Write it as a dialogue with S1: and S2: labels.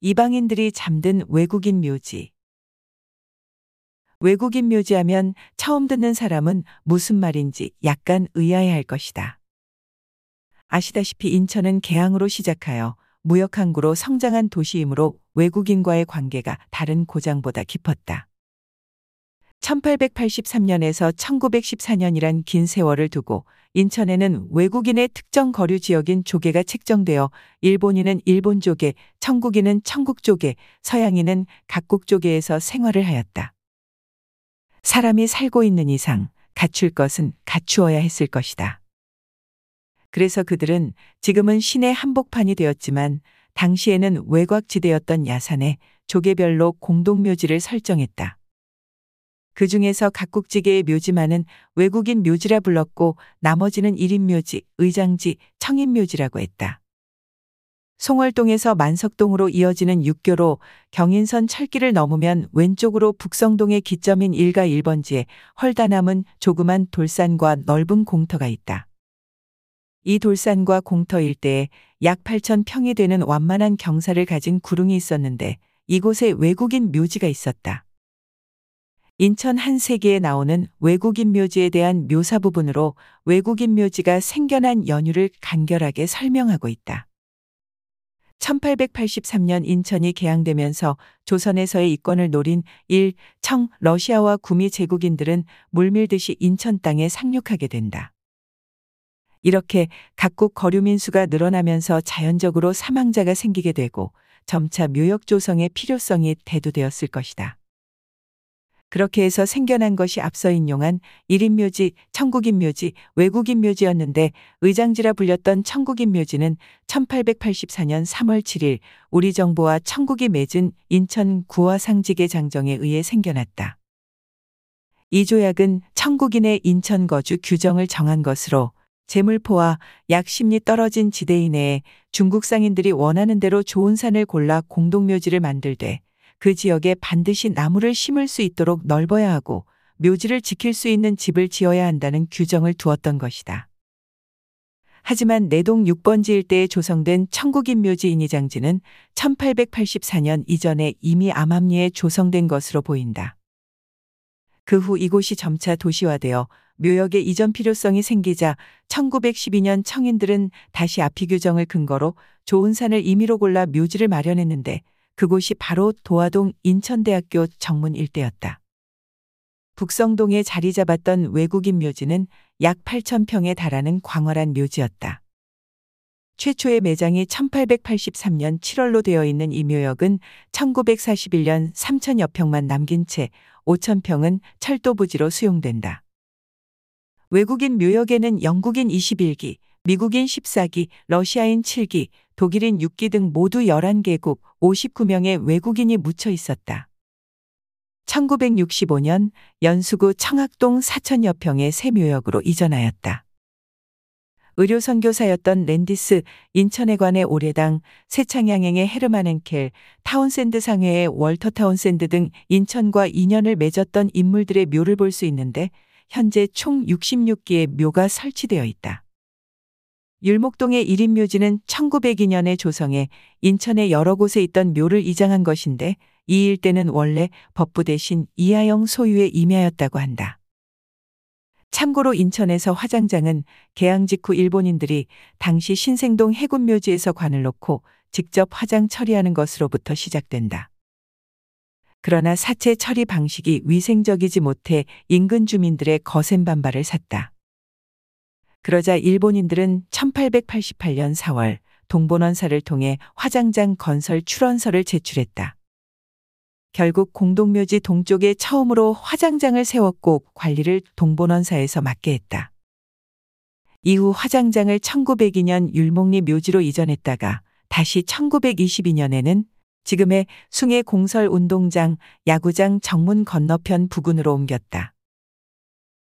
S1: 이방인들이 잠든 외국인 묘지. 외국인 묘지하면 처음 듣는 사람은 무슨 말인지 약간 의아해할 것이다. 아시다시피 인천은 개항으로 시작하여 무역 항구로 성장한 도시이므로 외국인과의 관계가 다른 고장보다 깊었다. 1883년에서 1914년이란 긴 세월을 두고 인천에는 외국인의 특정 거류 지역인 조계가 책정되어 일본인은 일본 조계, 청국인은 청국 조계, 서양인은 각국 조계에서 생활을 하였다. 사람이 살고 있는 이상 갖출 것은 갖추어야 했을 것이다. 그래서 그들은 지금은 시내 한복판이 되었지만 당시에는 외곽지대였던 야산에 조계별로 공동묘지를 설정했다. 그 중에서 각국지계의 묘지만은 외국인 묘지라 불렀고 나머지는 1인 묘지, 의장지, 청인 묘지라고 했다. 송월동에서 만석동으로 이어지는 육교로 경인선 철길을 넘으면 왼쪽으로 북성동의 기점인 1가 1번지에 헐다 남은 조그만 돌산과 넓은 공터가 있다. 이 돌산과 공터 일대에 약 8천 평이 되는 완만한 경사를 가진 구릉이 있었는데 이곳에 외국인 묘지가 있었다. 인천 한 세기에 나오는 외국인 묘지에 대한 묘사 부분으로 외국인 묘지가 생겨난 연유를 간결하게 설명하고 있다. 1883년 인천이 개항되면서 조선에서의 이권을 노린 일, 청, 러시아와 구미 제국인들은 물밀듯이 인천 땅에 상륙하게 된다. 이렇게 각국 거류민 수가 늘어나면서 자연적으로 사망자가 생기게 되고 점차 묘역 조성의 필요성이 대두되었을 것이다. 그렇게 해서 생겨난 것이 앞서 인용한 1인 묘지, 청국인 묘지, 외국인 묘지였는데 의장지라 불렸던 청국인 묘지는 1884년 3월 7일 우리 정부와 청국이 맺은 인천 구화 상직의 장정에 의해 생겨났다. 이 조약은 청국인의 인천 거주 규정을 정한 것으로 재물포와 약 10리 떨어진 지대 이내에 중국 상인들이 원하는 대로 좋은 산을 골라 공동묘지를 만들되 그 지역에 반드시 나무를 심을 수 있도록 넓어야 하고 묘지를 지킬 수 있는 집을 지어야 한다는 규정을 두었던 것이다. 하지만 내동 6번지 일대에 조성된 청국인 묘지 인이장지는 1884년 이전에 이미 암암리에 조성된 것으로 보인다. 그 후 이곳이 점차 도시화되어 묘역의 이전 필요성이 생기자 1912년 청인들은 다시 앞이 규정을 근거로 좋은 산을 임의로 골라 묘지를 마련했는데 그곳이 바로 도화동 인천대학교 정문 일대였다. 북성동에 자리 잡았던 외국인 묘지는 약 8천평에 달하는 광활한 묘지였다. 최초의 매장이 1883년 7월로 되어 있는 이 묘역은 1941년 3천여 평만 남긴 채 5천 평은 철도 부지로 수용된다. 외국인 묘역에는 영국인 21기, 미국인 14기, 러시아인 7기, 독일인 6기 등 모두 11개국 59명의 외국인이 묻혀 있었다. 1965년 연수구 청학동 4천여 평의 새 묘역으로 이전하였다. 의료 선교사였던 랜디스, 인천해관의 오례당, 세창양행의 헤르만 헨켈, 타운샌드 상회의 월터 타운샌드 등 인천과 인연을 맺었던 인물들의 묘를 볼 수 있는데 현재 총 66기의 묘가 설치되어 있다. 율목동의 1인 묘지는 1902년에 조성해 인천의 여러 곳에 있던 묘를 이장한 것인데 이 일대는 원래 법부 대신 이하영 소유의 임야였다고 한다. 참고로 인천에서 화장장은 개항 직후 일본인들이 당시 신생동 해군 묘지에서 관을 놓고 직접 화장 처리하는 것으로부터 시작된다. 그러나 사체 처리 방식이 위생적이지 못해 인근 주민들의 거센 반발을 샀다. 그러자 일본인들은 1888년 4월 동본원사를 통해 화장장 건설 출원서를 제출했다. 결국 공동묘지 동쪽에 처음으로 화장장을 세웠고 관리를 동본원사에서 맡게 했다. 이후 화장장을 1902년 율목리 묘지로 이전했다가 다시 1922년에는 지금의 숭해 공설 운동장, 야구장 정문 건너편 부근으로 옮겼다.